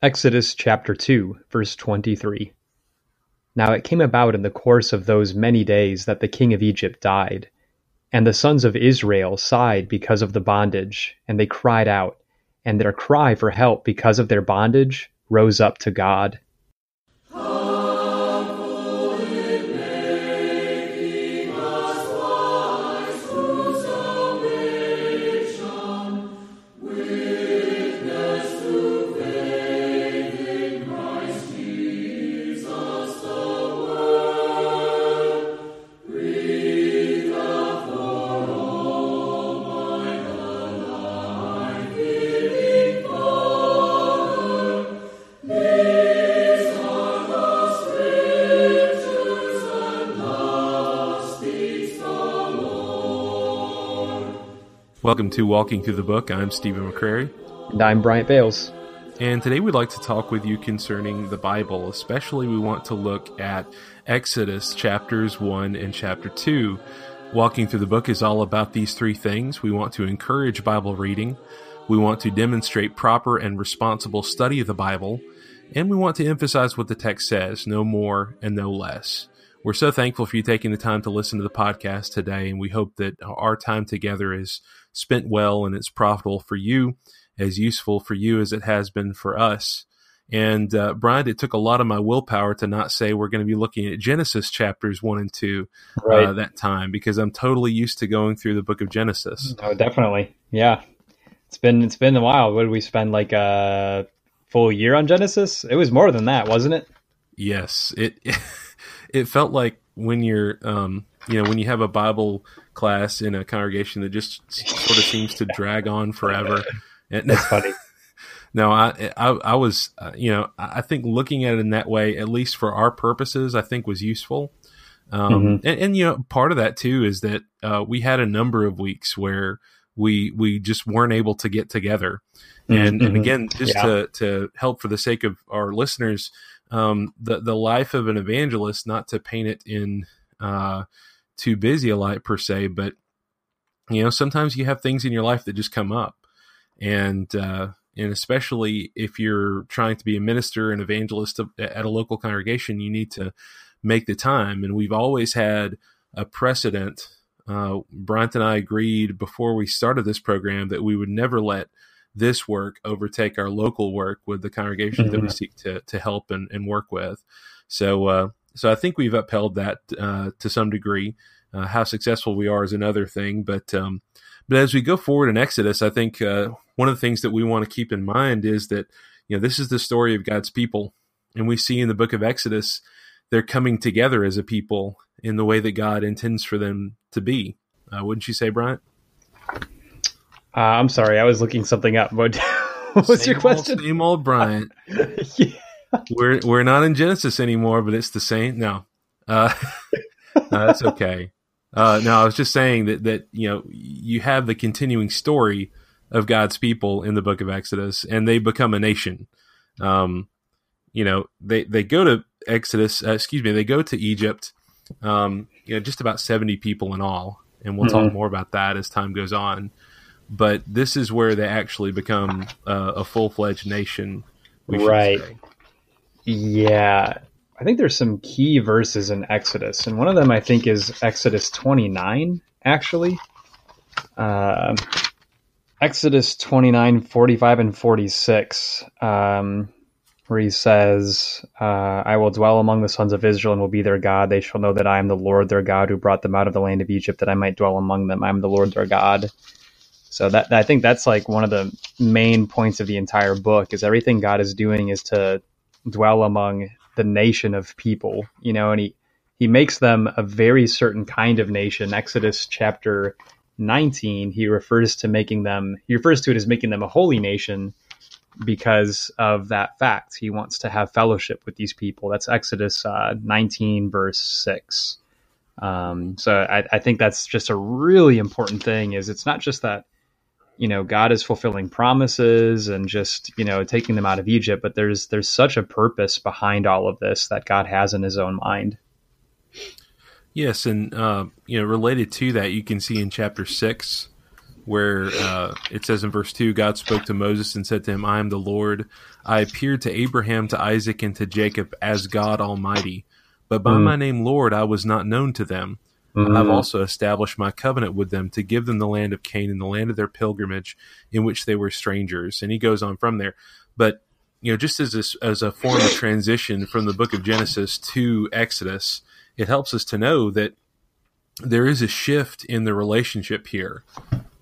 Exodus chapter 2, verse 23. Now it came about in the course of those many days that the king of Egypt died. And the sons of Israel sighed because of the bondage, and they cried out, and their cry for help because of their bondage rose up to God. Welcome to Walking Through the Book. I'm Stephen McCrary. And I'm Bryant Bales. And today we'd like to talk with you concerning the Bible. Especially, we want to look at Exodus chapters 1 and chapter 2. Walking Through the Book is all about these three things. We want to encourage Bible reading, we want to demonstrate proper and responsible study of the Bible, and we want to emphasize what the text says no more and no less. We're so thankful for you taking the time to listen to the podcast today, and we hope that our time together is spent well and it's profitable for you, as useful for you as it has been for us. And uh, Bryant, it took a lot of my willpower to not say we're going to be looking at Genesis chapters one and two uh, right. uh, that time because I'm totally used to going through the book of Genesis. Oh, definitely, yeah. It's been it's been a while. What did we spend like a full year on Genesis? It was more than that, wasn't it? Yes, it it felt like when you're um, you know when you have a Bible class in a congregation that just sort of seems to drag on forever. And, That's funny. no, I, I, I was, uh, you know, I think looking at it in that way, at least for our purposes, I think was useful. Um, mm-hmm. and, and, you know, part of that too is that uh, we had a number of weeks where we we just weren't able to get together. And, mm-hmm. and again, just yeah. to, to help for the sake of our listeners, um, the the life of an evangelist, not to paint it in uh, too busy a lot per se, but you know, sometimes you have things in your life that just come up. And, uh, and especially if you're trying to be a minister and evangelist at a local congregation, you need to make the time. And we've always had a precedent. Uh, Bryant and I agreed before we started this program that we would never let this work overtake our local work with the congregation mm-hmm. that we mm-hmm. seek to, to help and, and work with. So, uh, so I think we've upheld that uh, to some degree. Uh, how successful we are is another thing, but um, but as we go forward in Exodus, I think uh, one of the things that we want to keep in mind is that you know this is the story of God's people, and we see in the book of Exodus they're coming together as a people in the way that God intends for them to be. Uh, wouldn't you say, Bryant? Uh, I'm sorry, I was looking something up. What, what was same your question? Old, same old Bryant. yeah we're we're not in Genesis anymore, but it's the same. No, uh, no that's okay. Uh, no, I was just saying that that you know you have the continuing story of God's people in the Book of Exodus, and they become a nation. Um, you know, they they go to Exodus. Uh, excuse me, they go to Egypt. Um, you know, just about seventy people in all, and we'll mm-hmm. talk more about that as time goes on. But this is where they actually become uh, a full fledged nation. Right. Say. Yeah. I think there's some key verses in Exodus, and one of them I think is Exodus 29, actually. Uh, Exodus 29, 45, and 46, um, where he says, uh, I will dwell among the sons of Israel and will be their God. They shall know that I am the Lord their God who brought them out of the land of Egypt, that I might dwell among them. I am the Lord their God. So that I think that's like one of the main points of the entire book is everything God is doing is to dwell among the nation of people, you know, and he, he makes them a very certain kind of nation. Exodus chapter 19, he refers to making them, he refers to it as making them a holy nation because of that fact. He wants to have fellowship with these people. That's Exodus uh, 19, verse 6. Um, so I, I think that's just a really important thing is it's not just that you know God is fulfilling promises and just you know taking them out of Egypt, but there's there's such a purpose behind all of this that God has in His own mind. Yes, and uh, you know related to that, you can see in chapter six where uh, it says in verse 2 God spoke to Moses and said to him, I am the Lord. I appeared to Abraham, to Isaac, and to Jacob as God Almighty. But by mm. my name, Lord, I was not known to them. Mm. I've also established my covenant with them to give them the land of Canaan, the land of their pilgrimage, in which they were strangers. And he goes on from there. But you know, just as a, as a form of transition from the book of Genesis to Exodus, it helps us to know that there is a shift in the relationship here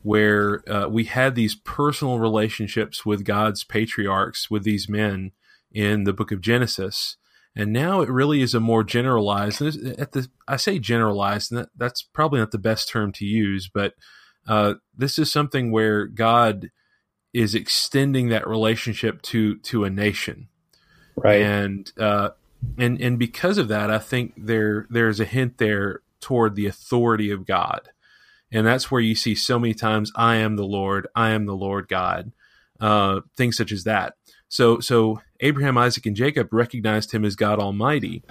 where uh, we had these personal relationships with God's patriarchs, with these men in the book of Genesis. And now it really is a more generalized. At the, I say generalized, and that, that's probably not the best term to use, but uh, this is something where God is extending that relationship to to a nation, right? And uh, and and because of that, I think there there's a hint there toward the authority of God. And that's where you see so many times, I am the Lord, I am the Lord God, uh, things such as that. So, so Abraham, Isaac, and Jacob recognized him as God Almighty.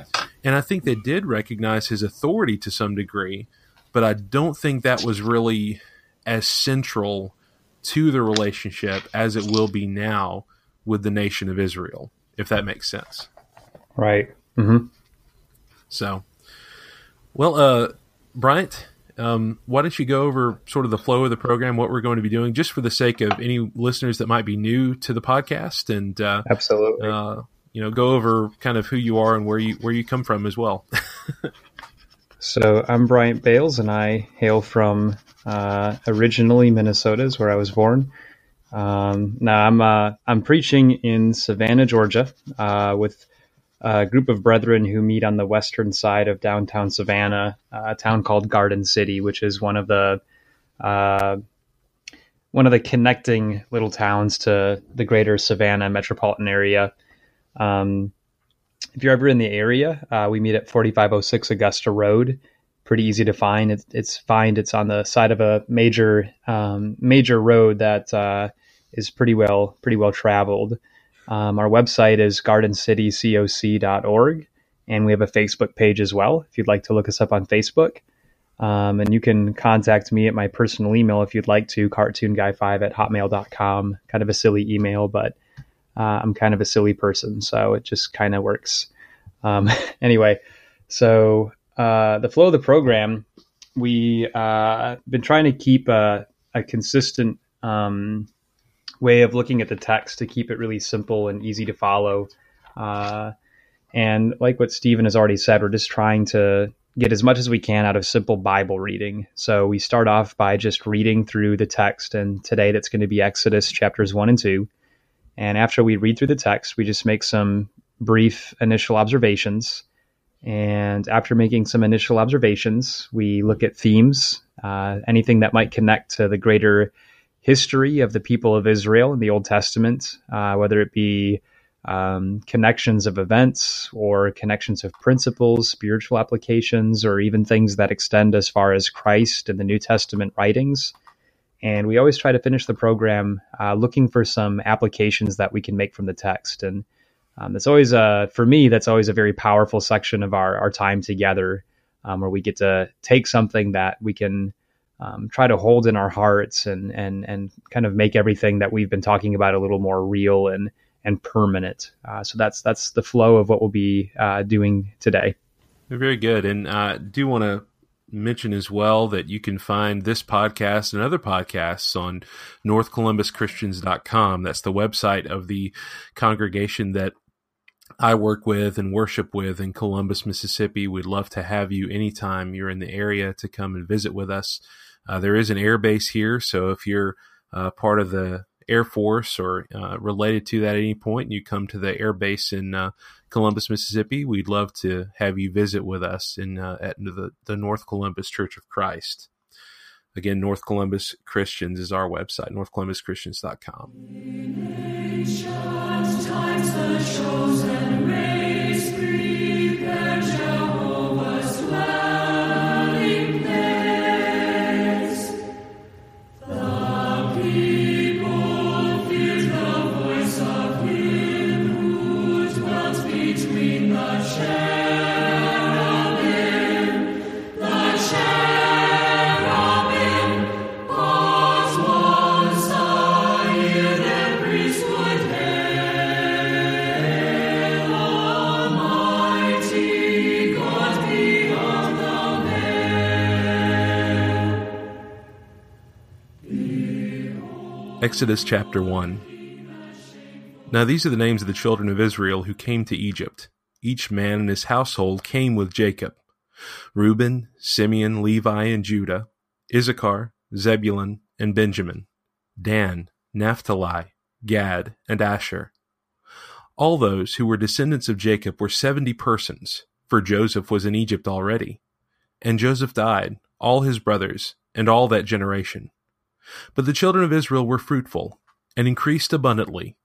And I think they did recognize his authority to some degree, but I don't think that was really as central to the relationship as it will be now with the nation of Israel, if that makes sense. Right. Mm-hmm. So, well, uh, Bryant, um, why don't you go over sort of the flow of the program, what we're going to be doing, just for the sake of any listeners that might be new to the podcast, and uh, absolutely, uh, you know, go over kind of who you are and where you where you come from as well. so I'm Bryant Bales, and I hail from uh, originally Minnesota, is where I was born. Um, now I'm uh, I'm preaching in Savannah, Georgia, uh, with a group of brethren who meet on the western side of downtown Savannah, a town called Garden City, which is one of the uh, one of the connecting little towns to the greater Savannah metropolitan area. Um, if you're ever in the area, uh, we meet at 4506 Augusta Road. Pretty easy to find. It's, it's find. It's on the side of a major um, major road that uh, is pretty well pretty well traveled. Um, our website is gardencitycoc.org, and we have a Facebook page as well if you'd like to look us up on Facebook. Um, and you can contact me at my personal email if you'd like to, cartoonguy5 at hotmail.com. Kind of a silly email, but uh, I'm kind of a silly person, so it just kind of works. Um, anyway, so uh, the flow of the program, we uh, been trying to keep a, a consistent um, way of looking at the text to keep it really simple and easy to follow. Uh, and like what Stephen has already said, we're just trying to get as much as we can out of simple Bible reading. So we start off by just reading through the text, and today that's going to be Exodus chapters 1 and 2. And after we read through the text, we just make some brief initial observations. And after making some initial observations, we look at themes, uh, anything that might connect to the greater history of the people of Israel in the Old Testament, uh, whether it be um, connections of events or connections of principles, spiritual applications, or even things that extend as far as Christ and the New Testament writings. And we always try to finish the program uh, looking for some applications that we can make from the text. And um, that's always, a, for me, that's always a very powerful section of our, our time together um, where we get to take something that we can um, try to hold in our hearts and and and kind of make everything that we've been talking about a little more real and and permanent. Uh, so that's that's the flow of what we'll be uh, doing today. Very good, and I uh, do want to mention as well that you can find this podcast and other podcasts on northcolumbuschristians.com. That's the website of the congregation that I work with and worship with in Columbus, Mississippi. We'd love to have you anytime you're in the area to come and visit with us. Uh, there is an air base here, so if you're uh, part of the Air Force or uh, related to that at any point, and you come to the air base in uh, Columbus, Mississippi, we'd love to have you visit with us in uh, at the, the North Columbus Church of Christ. Again, North Columbus Christians is our website, northcolumbuschristians.com. Exodus chapter 1. Now these are the names of the children of Israel who came to Egypt. Each man and his household came with Jacob Reuben, Simeon, Levi, and Judah, Issachar, Zebulun, and Benjamin, Dan, Naphtali, Gad, and Asher. All those who were descendants of Jacob were seventy persons, for Joseph was in Egypt already. And Joseph died, all his brothers, and all that generation. But the children of Israel were fruitful, and increased abundantly,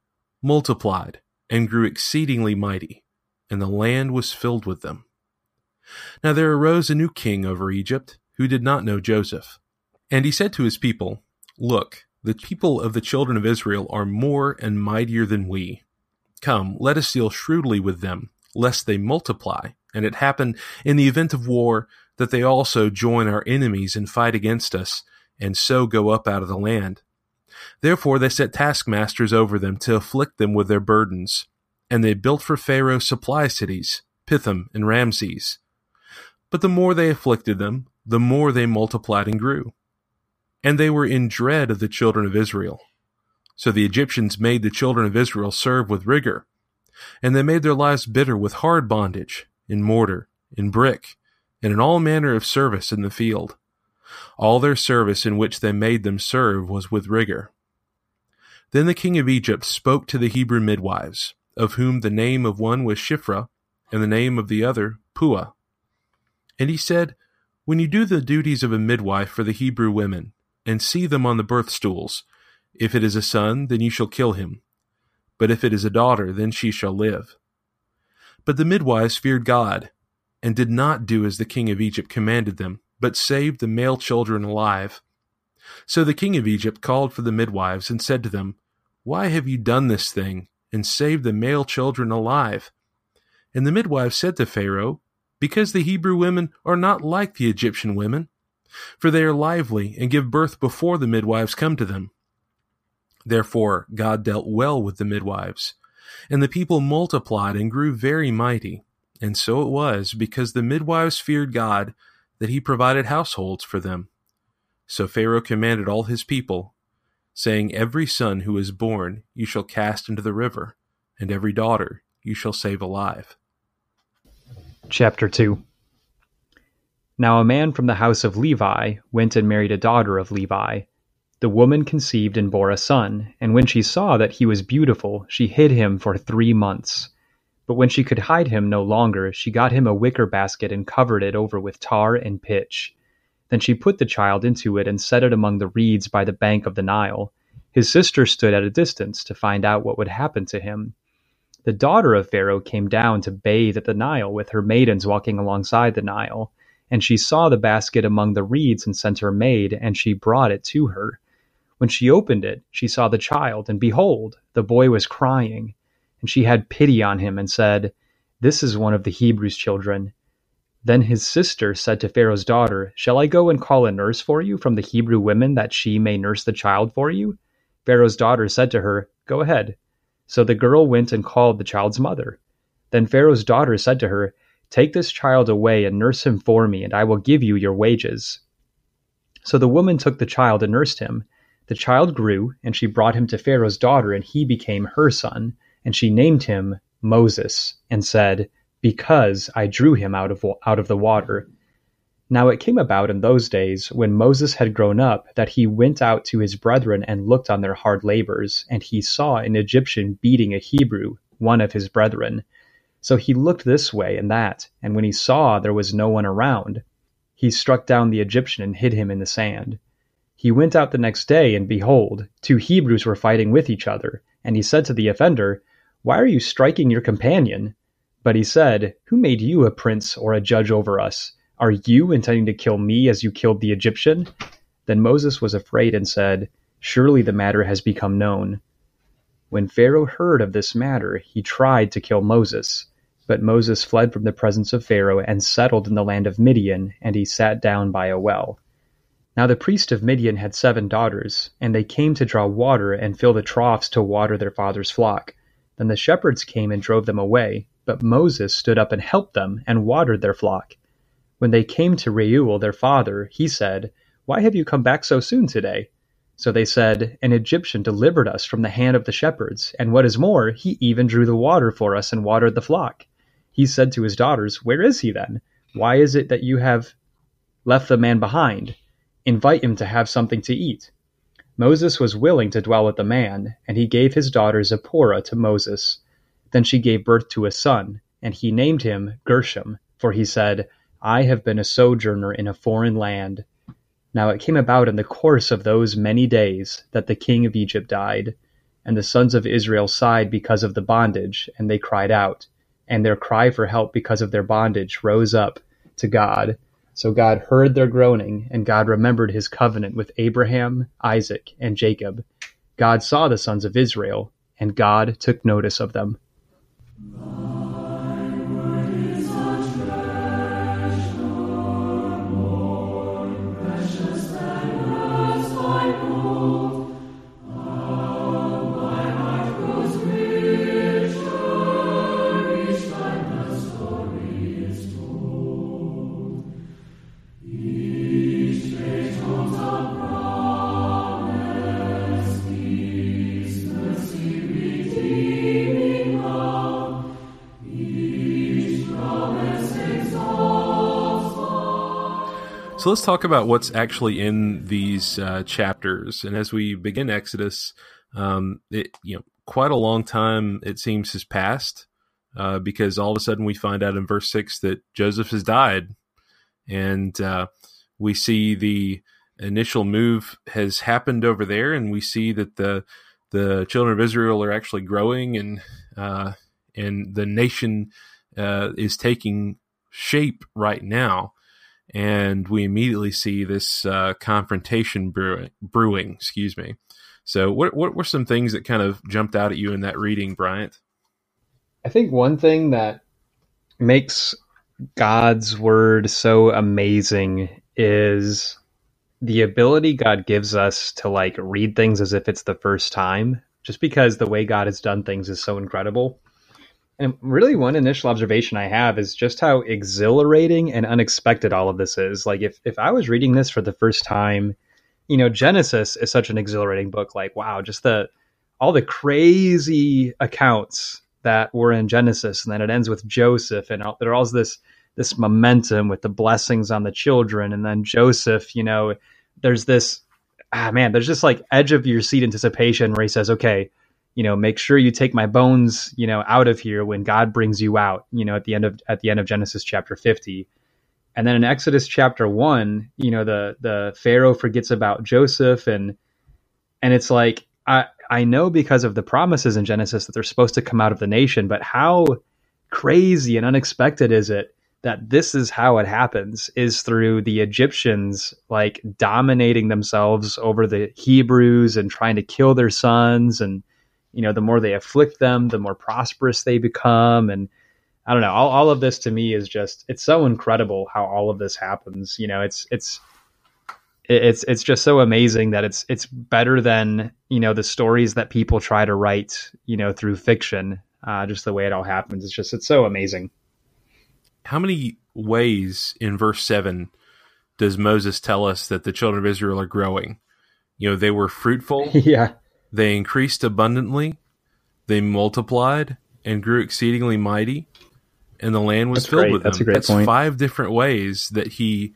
multiplied, and grew exceedingly mighty, and the land was filled with them. Now there arose a new king over Egypt, who did not know Joseph. And he said to his people, Look, the people of the children of Israel are more and mightier than we. Come, let us deal shrewdly with them, lest they multiply, and it happen in the event of war that they also join our enemies and fight against us, and so go up out of the land. Therefore they set taskmasters over them to afflict them with their burdens. And they built for Pharaoh supply cities, Pithom and Ramses. But the more they afflicted them, the more they multiplied and grew. And they were in dread of the children of Israel. So the Egyptians made the children of Israel serve with rigor. And they made their lives bitter with hard bondage, in mortar, in brick, and in all manner of service in the field. All their service in which they made them serve was with rigor. Then the king of Egypt spoke to the Hebrew midwives, of whom the name of one was Shiphrah, and the name of the other Puah. And he said, When you do the duties of a midwife for the Hebrew women, and see them on the birth stools, if it is a son, then you shall kill him. But if it is a daughter, then she shall live. But the midwives feared God, and did not do as the king of Egypt commanded them, but saved the male children alive. So the king of Egypt called for the midwives and said to them, Why have you done this thing, and saved the male children alive? And the midwives said to Pharaoh, Because the Hebrew women are not like the Egyptian women, for they are lively and give birth before the midwives come to them. Therefore God dealt well with the midwives, and the people multiplied and grew very mighty. And so it was, because the midwives feared God, that he provided households for them. So Pharaoh commanded all his people, saying, Every son who is born you shall cast into the river, and every daughter you shall save alive. Chapter 2 Now a man from the house of Levi went and married a daughter of Levi. The woman conceived and bore a son, and when she saw that he was beautiful, she hid him for three months. But when she could hide him no longer, she got him a wicker basket and covered it over with tar and pitch. Then she put the child into it and set it among the reeds by the bank of the Nile. His sister stood at a distance to find out what would happen to him. The daughter of Pharaoh came down to bathe at the Nile with her maidens walking alongside the Nile. And she saw the basket among the reeds and sent her maid, and she brought it to her. When she opened it, she saw the child, and behold, the boy was crying. And she had pity on him and said, This is one of the Hebrews' children. Then his sister said to Pharaoh's daughter, Shall I go and call a nurse for you from the Hebrew women that she may nurse the child for you? Pharaoh's daughter said to her, Go ahead. So the girl went and called the child's mother. Then Pharaoh's daughter said to her, Take this child away and nurse him for me, and I will give you your wages. So the woman took the child and nursed him. The child grew, and she brought him to Pharaoh's daughter, and he became her son. And she named him Moses, and said, Because I drew him out of, out of the water. Now it came about in those days, when Moses had grown up, that he went out to his brethren and looked on their hard labors, and he saw an Egyptian beating a Hebrew, one of his brethren. So he looked this way and that, and when he saw there was no one around, he struck down the Egyptian and hid him in the sand. He went out the next day, and behold, two Hebrews were fighting with each other, and he said to the offender, why are you striking your companion? But he said, Who made you a prince or a judge over us? Are you intending to kill me as you killed the Egyptian? Then Moses was afraid and said, Surely the matter has become known. When Pharaoh heard of this matter, he tried to kill Moses. But Moses fled from the presence of Pharaoh and settled in the land of Midian, and he sat down by a well. Now the priest of Midian had seven daughters, and they came to draw water and fill the troughs to water their father's flock. Then the shepherds came and drove them away, but Moses stood up and helped them and watered their flock. When they came to Reuel their father, he said, Why have you come back so soon today? So they said, An Egyptian delivered us from the hand of the shepherds, and what is more, he even drew the water for us and watered the flock. He said to his daughters, Where is he then? Why is it that you have left the man behind? Invite him to have something to eat. Moses was willing to dwell with the man, and he gave his daughter Zipporah to Moses. Then she gave birth to a son, and he named him Gershom, for he said, I have been a sojourner in a foreign land. Now it came about in the course of those many days that the king of Egypt died, and the sons of Israel sighed because of the bondage, and they cried out, and their cry for help because of their bondage rose up to God. So God heard their groaning, and God remembered his covenant with Abraham, Isaac, and Jacob. God saw the sons of Israel, and God took notice of them. So let's talk about what's actually in these uh, chapters. And as we begin Exodus, um, it you know quite a long time it seems has passed uh, because all of a sudden we find out in verse six that Joseph has died, and uh, we see the initial move has happened over there, and we see that the the children of Israel are actually growing, and uh, and the nation uh, is taking shape right now and we immediately see this uh, confrontation brewing, brewing. Excuse me. So, what what were some things that kind of jumped out at you in that reading, Bryant? I think one thing that makes God's word so amazing is the ability God gives us to like read things as if it's the first time, just because the way God has done things is so incredible. And really, one initial observation I have is just how exhilarating and unexpected all of this is. Like, if, if I was reading this for the first time, you know, Genesis is such an exhilarating book. Like, wow, just the all the crazy accounts that were in Genesis, and then it ends with Joseph, and there all this this momentum with the blessings on the children, and then Joseph. You know, there's this ah man, there's just like edge of your seat anticipation where he says, okay you know, make sure you take my bones, you know, out of here when God brings you out, you know, at the end of at the end of Genesis chapter 50. And then in Exodus chapter 1, you know, the the Pharaoh forgets about Joseph and and it's like I I know because of the promises in Genesis that they're supposed to come out of the nation, but how crazy and unexpected is it that this is how it happens is through the Egyptians like dominating themselves over the Hebrews and trying to kill their sons and you know, the more they afflict them, the more prosperous they become. And I don't know, all, all of this to me is just, it's so incredible how all of this happens. You know, it's, it's, it's it's just so amazing that it's it's better than you know the stories that people try to write you know through fiction uh, just the way it all happens. It's just it's so amazing. How many ways in verse 7 does moses tell us that the children of israel are growing? You know they were fruitful. Yeah they increased abundantly, they multiplied and grew exceedingly mighty, and the land was That's filled great. with That's them. a great That's point. five different ways that he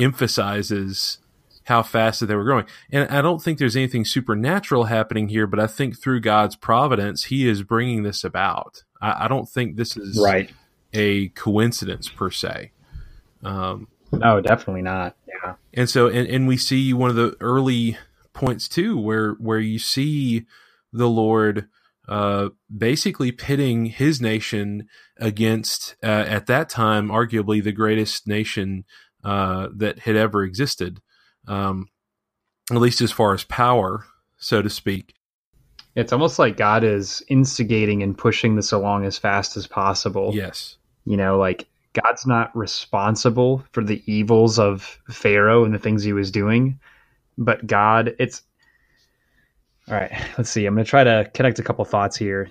emphasizes how fast that they were growing. And I don't think there's anything supernatural happening here, but I think through God's providence, He is bringing this about. I, I don't think this is right a coincidence per se. Um, no definitely not yeah and so, and, and we see one of the early points too, where where you see the Lord uh, basically pitting his nation against, uh, at that time, arguably the greatest nation uh, that had ever existed, um, at least as far as power, so to speak. It's almost like God is instigating and pushing this along as fast as possible. Yes. You know, like God's not responsible for the evils of Pharaoh and the things he was doing, but God, it's all right. Let's see. I'm going to try to connect a couple thoughts here.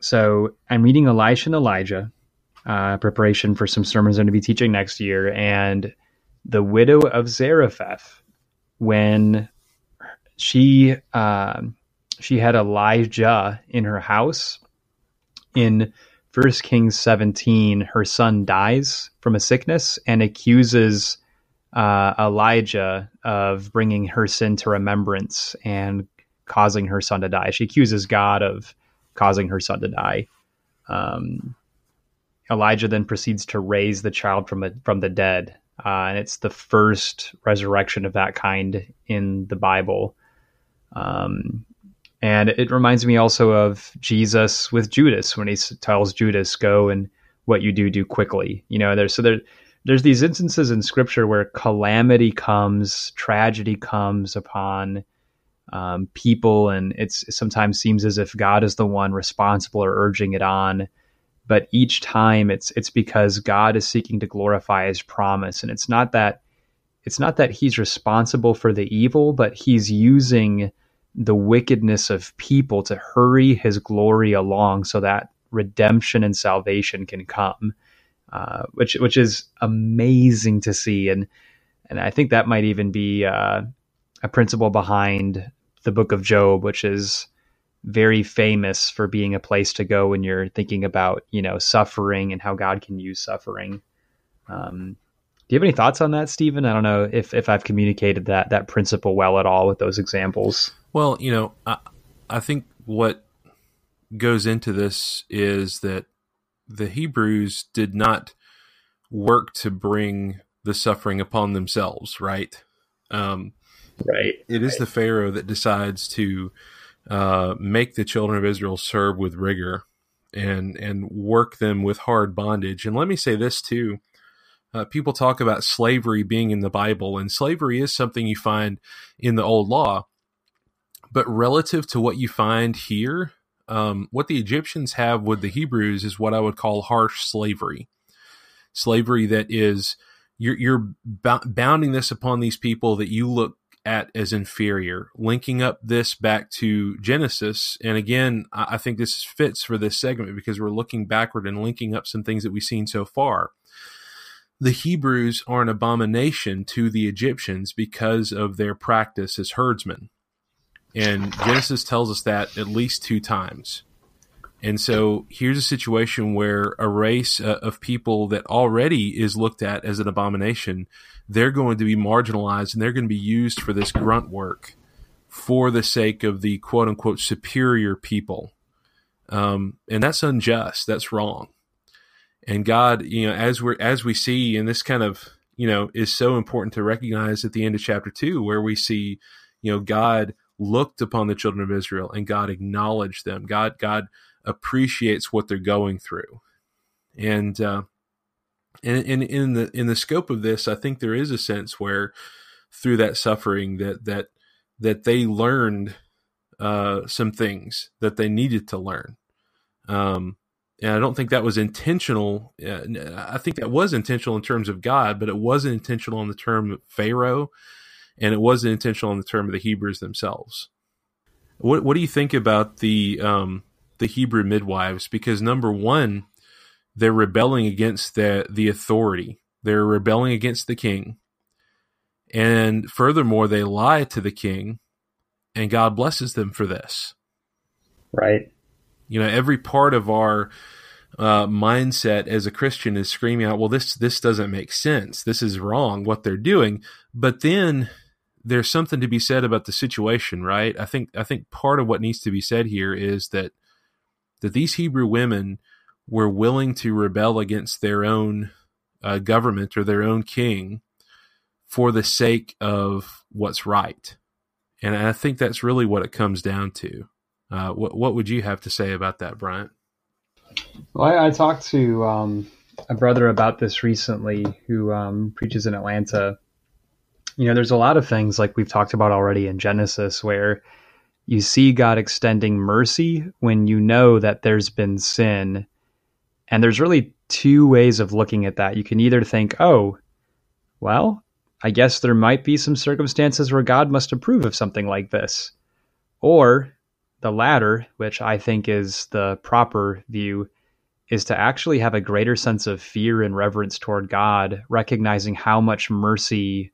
So I'm reading Elisha and Elijah, uh, preparation for some sermons I'm going to be teaching next year, and the widow of Zarephath, when she uh, she had Elijah in her house. In First Kings 17, her son dies from a sickness and accuses uh, Elijah of bringing her sin to remembrance and causing her son to die. She accuses God of causing her son to die. Um, Elijah then proceeds to raise the child from a, from the dead, uh, and it's the first resurrection of that kind in the Bible. Um, and it reminds me also of Jesus with Judas when he tells Judas, "Go and what you do, do quickly." You know, there's so there, there's these instances in Scripture where calamity comes, tragedy comes upon um, people, and it sometimes seems as if God is the one responsible or urging it on. But each time, it's it's because God is seeking to glorify His promise, and it's not that it's not that He's responsible for the evil, but He's using the wickedness of people to hurry his glory along so that redemption and salvation can come, uh, which which is amazing to see, and and I think that might even be uh, a principle behind the Book of Job, which is very famous for being a place to go when you're thinking about you know suffering and how God can use suffering. Um, do you have any thoughts on that, Stephen? I don't know if if I've communicated that that principle well at all with those examples. Well, you know, I, I think what goes into this is that the Hebrews did not work to bring the suffering upon themselves, right? Um, right. It is right. the Pharaoh that decides to uh, make the children of Israel serve with rigor and and work them with hard bondage. And let me say this too: uh, people talk about slavery being in the Bible, and slavery is something you find in the Old Law. But relative to what you find here, um, what the Egyptians have with the Hebrews is what I would call harsh slavery. Slavery that is you're, you're bounding this upon these people that you look at as inferior, linking up this back to Genesis. And again, I think this fits for this segment because we're looking backward and linking up some things that we've seen so far. The Hebrews are an abomination to the Egyptians because of their practice as herdsmen. And Genesis tells us that at least two times. And so here's a situation where a race uh, of people that already is looked at as an abomination, they're going to be marginalized and they're going to be used for this grunt work for the sake of the quote unquote superior people. Um, and that's unjust. That's wrong. And God, you know, as we're, as we see, and this kind of, you know, is so important to recognize at the end of chapter two, where we see, you know, God looked upon the children of Israel and God acknowledged them. God God appreciates what they're going through, and uh, and, and in the in the scope of this, I think there is a sense where through that suffering that that that they learned uh, some things that they needed to learn. Um, and I don't think that was intentional. Uh, I think that was intentional in terms of God, but it wasn't intentional in the term Pharaoh and it wasn't intentional in the term of the Hebrews themselves. What what do you think about the um, the Hebrew midwives? Because number one, they're rebelling against the the authority. They're rebelling against the king, and furthermore, they lie to the king, and God blesses them for this. Right. You know, every part of our uh, mindset as a Christian is screaming out, "Well, this this doesn't make sense. This is wrong. What they're doing." But then there's something to be said about the situation, right? I think I think part of what needs to be said here is that that these Hebrew women were willing to rebel against their own uh, government or their own king for the sake of what's right, and I think that's really what it comes down to. Uh, what what would you have to say about that, Bryant? Well, I, I talked to um, a brother about this recently who um, preaches in Atlanta you know, there's a lot of things like we've talked about already in Genesis where you see God extending mercy when you know that there's been sin. And there's really two ways of looking at that. You can either think, oh, well, I guess there might be some circumstances where God must approve of something like this. Or the latter, which I think is the proper view, is to actually have a greater sense of fear and reverence toward God, recognizing how much mercy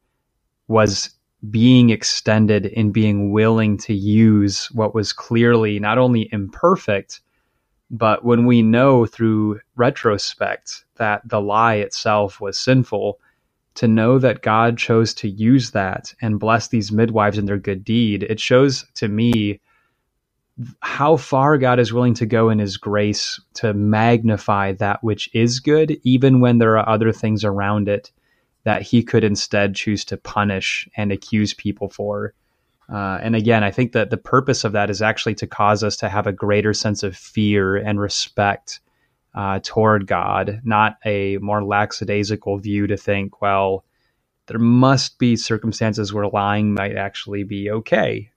was being extended in being willing to use what was clearly not only imperfect, but when we know through retrospect that the lie itself was sinful, to know that God chose to use that and bless these midwives in their good deed, it shows to me how far God is willing to go in his grace to magnify that which is good, even when there are other things around it that he could instead choose to punish and accuse people for. Uh, and again, I think that the purpose of that is actually to cause us to have a greater sense of fear and respect uh, toward God, not a more lackadaisical view to think, well, there must be circumstances where lying might actually be okay.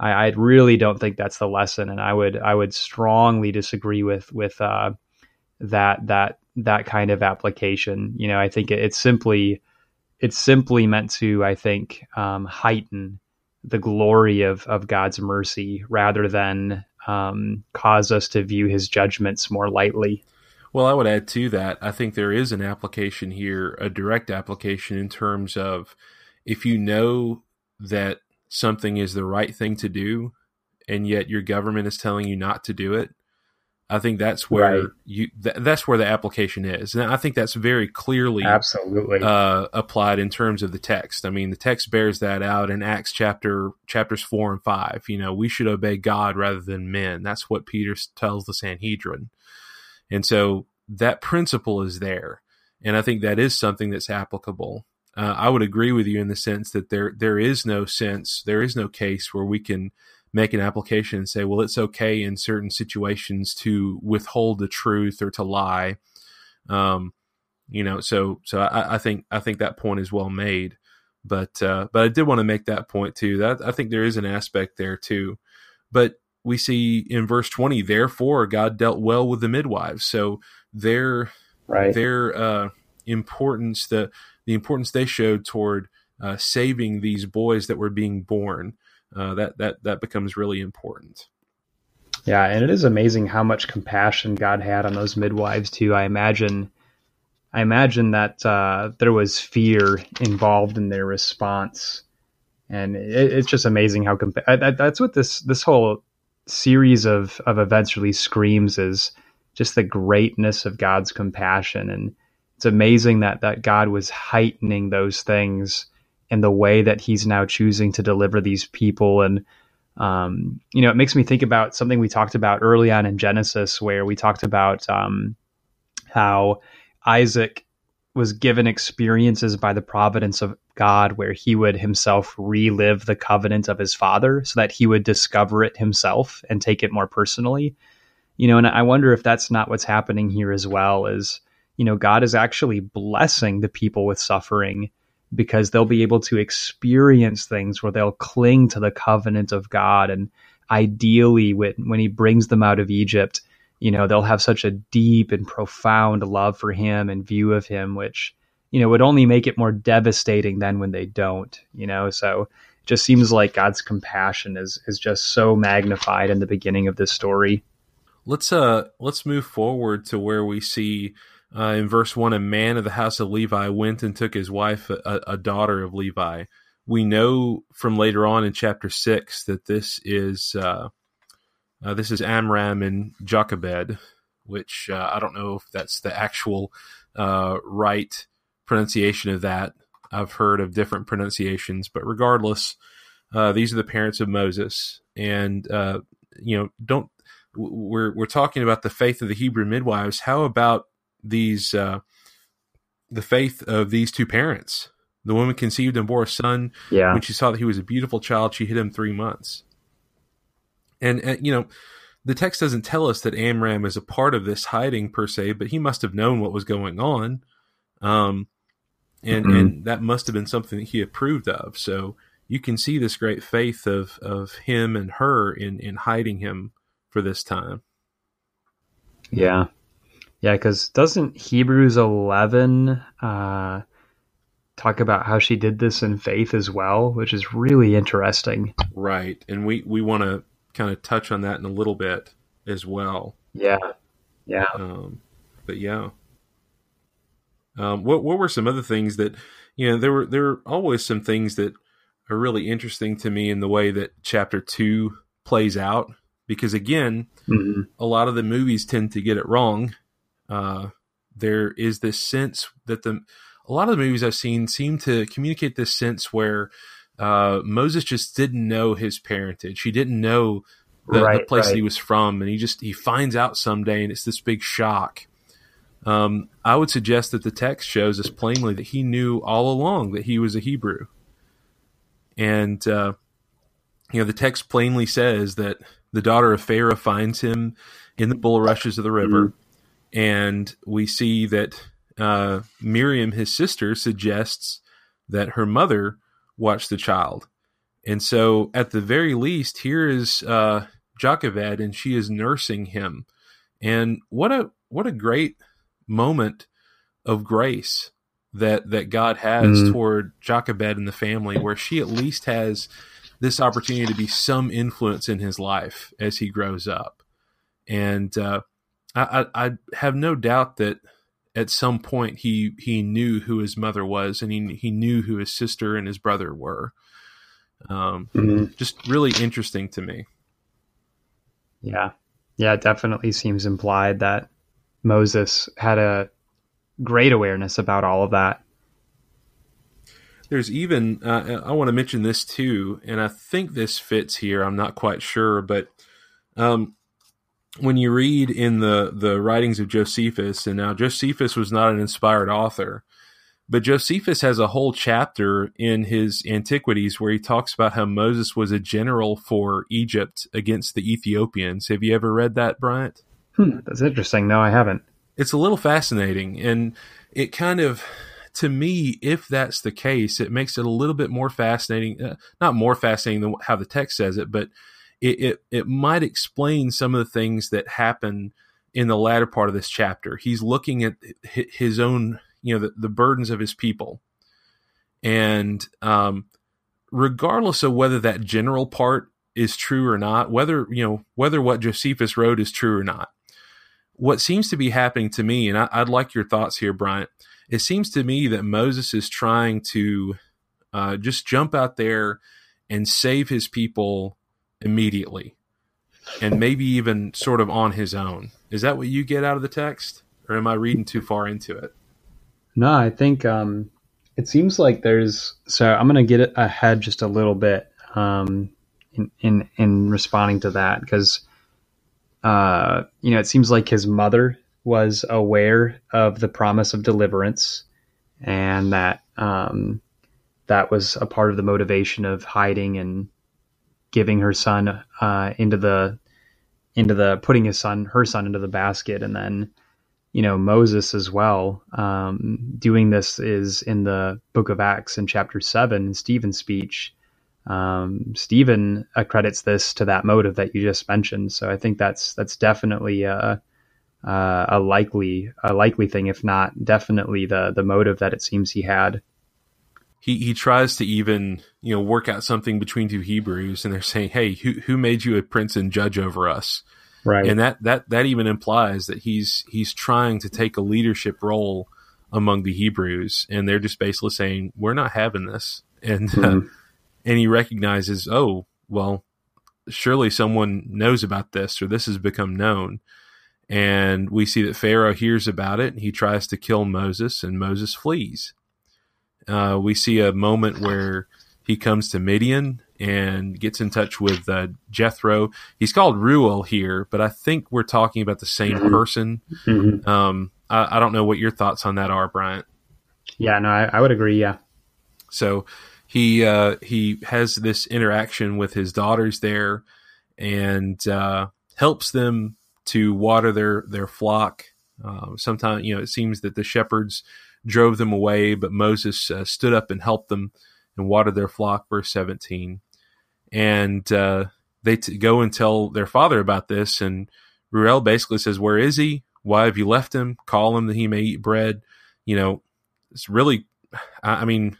I, I really don't think that's the lesson, and I would I would strongly disagree with with uh, that that that kind of application. You know, I think it, it's simply it's simply meant to I think um, heighten the glory of of God's mercy rather than um, cause us to view His judgments more lightly. Well, I would add to that. I think there is an application here, a direct application in terms of if you know that something is the right thing to do and yet your government is telling you not to do it i think that's where right. you th- that's where the application is. And i think that's very clearly absolutely. uh, applied in terms of the text. I mean the text bears that out in acts chapter chapters 4 and 5 you know we should obey god rather than men. That's what peter tells the sanhedrin. And so that principle is there. And i think that is something that's applicable. Uh, I would agree with you in the sense that there there is no sense, there is no case where we can make an application and say, well, it's okay in certain situations to withhold the truth or to lie. Um, you know, so so I, I, think I think that point is well made. But uh, but I did want to make that point too. That I think there is an aspect there too. But we see in verse twenty, therefore God dealt well with the midwives. So their right. their uh, importance, the the importance they showed toward uh, saving these boys that were being born. Uh, that that that becomes really important. Yeah, and it is amazing how much compassion God had on those midwives too. I imagine, I imagine that uh, there was fear involved in their response, and it, it's just amazing how compa- that's what this this whole series of of events really screams is just the greatness of God's compassion and it's amazing that that God was heightening those things in the way that He's now choosing to deliver these people. And um, you know, it makes me think about something we talked about early on in Genesis, where we talked about um, how Isaac was given experiences by the providence of God where he would himself relive the covenant of his father so that he would discover it himself and take it more personally. You know, and I wonder if that's not what's happening here as well is you know, God is actually blessing the people with suffering because they'll be able to experience things where they'll cling to the covenant of God. And ideally, when, when He brings them out of Egypt, you know, they'll have such a deep and profound love for Him and view of Him, which, you know, would only make it more devastating than when they don't, you know. So it just seems like God's compassion is, is just so magnified in the beginning of this story. Let's uh let's move forward to where we see uh, in verse 1, a man of the house of Levi went and took his wife, a, a, daughter of Levi. We know from later on in chapter 6 that this is uh, uh, this is Amram and Jochebed, which uh, I don't know if that's the actual uh, right pronunciation of that. I've heard of different pronunciations, but regardless, uh, these are the parents of Moses. And, you know, don't we're we're talking about the faith of the Hebrew midwives. How about these uh, the faith of these two parents. The woman conceived and bore a son. Yeah. When she saw that he was a beautiful child, she hid him three months. And, and you know, the text doesn't tell us that Amram is a part of this hiding per se, but he must have known what was going on. Um, and mm-hmm. and that must have been something that he approved of. So you can see this great faith of of him and her in in hiding him for this time. Yeah, yeah, because doesn't Hebrews 11 uh, talk about how she did this in faith as well, which is really interesting. Right. And we, we want to kind of touch on that in a little bit as well. Yeah. Yeah. Um, but yeah. Um, what what were some other things that you know there were there were always some things that are really interesting to me in the way that chapter two plays out because again, mm-hmm. a lot of the movies tend to get it wrong. Uh, there is this sense that the a lot of the movies I've seen seem to communicate this sense where uh, Moses just didn't know his parentage. He didn't know the, right, the place right. he was from, and he just he finds out someday, and it's this big shock. Um, I would suggest that the text shows us plainly that he knew all along that he was a Hebrew, and uh, you know the text plainly says that the daughter of Pharaoh finds him in the bulrushes of the river, mm-hmm. And we see that uh, Miriam, his sister, suggests that her mother watch the child. And so, at the very least, here is uh, Jochebed, and she is nursing him. And what a what a great moment of grace that that God has mm. toward Jochebed and the family, where she at least has this opportunity to be some influence in his life as he grows up. And uh, I, I, I have no doubt that at some point he he knew who his mother was and he he knew who his sister and his brother were. Um, mm-hmm. Just really interesting to me. Yeah, yeah, it definitely seems implied that Moses had a great awareness about all of that. There's even uh, I want to mention this too, and I think this fits here. I'm not quite sure, but um, when you read in the the writings of Josephus, and now Josephus was not an inspired author, but Josephus has a whole chapter in his Antiquities where he talks about how Moses was a general for Egypt against the Ethiopians. Have you ever read that, Bryant? Hmm, that's interesting. No, I haven't. It's a little fascinating, and it kind of, to me, if that's the case, it makes it a little bit more fascinating. Uh, not more fascinating than how the text says it, but it, it, it might explain some of the things that happen in the latter part of this chapter. He's looking at his own, you know, the, the burdens of his people. And um, regardless of whether that general part is true or not, whether, you know, whether what Josephus wrote is true or not, what seems to be happening to me, and I, would like your thoughts here, Bryant, it seems to me that Moses is trying to uh, just jump out there and save his people immediately and maybe even sort of on his own. Is that what you get out of the text? Or am I reading too far into it? No, I think um, it seems like there's. So I'm going to get ahead just a little bit um, in, in, in responding to that because, uh, you know, it seems like his mother was aware of the promise of deliverance and that um, that was a part of the motivation of hiding and giving her son uh, into the into the putting his son her son into the basket. And then you know moses as well um, doing this is in the book of acts in chapter 7 in stephen's speech. Um, stephen accredits this to that motive that you just mentioned. So i think that's that's definitely a, a, a likely a likely thing if not definitely the the motive that it seems he had he he tries to even you know work out something between two Hebrews, and they're saying, "Hey, who who made you a prince and judge over us?" Right, and that that that even implies that he's he's trying to take a leadership role among the Hebrews, and they're just basically saying, "We're not having this," and uh, mm-hmm. uh, and he recognizes, "Oh, well, surely someone knows about this, or this has become known." And we see that Pharaoh hears about it. He tries to kill Moses, and Moses flees uh, we see a moment where he comes to Midian and gets in touch with uh, Jethro. He's called Reuel here, but I think we're talking about the same mm-hmm. person. Mm-hmm. Um, I, I, don't know what your thoughts on that are, Bryant. Yeah, no, I, I would agree. Yeah. So he uh, he has this interaction with his daughters there, and uh, helps them to water their their flock. Uh, sometimes you know it seems that the shepherds drove them away, but Moses uh, stood up and helped them and watered their flock. Verse 17. And uh, they t- go and tell their father about this. And Reuel basically says, Where is he? Why have you left him? Call him that he may eat bread. You know, it's really, I mean,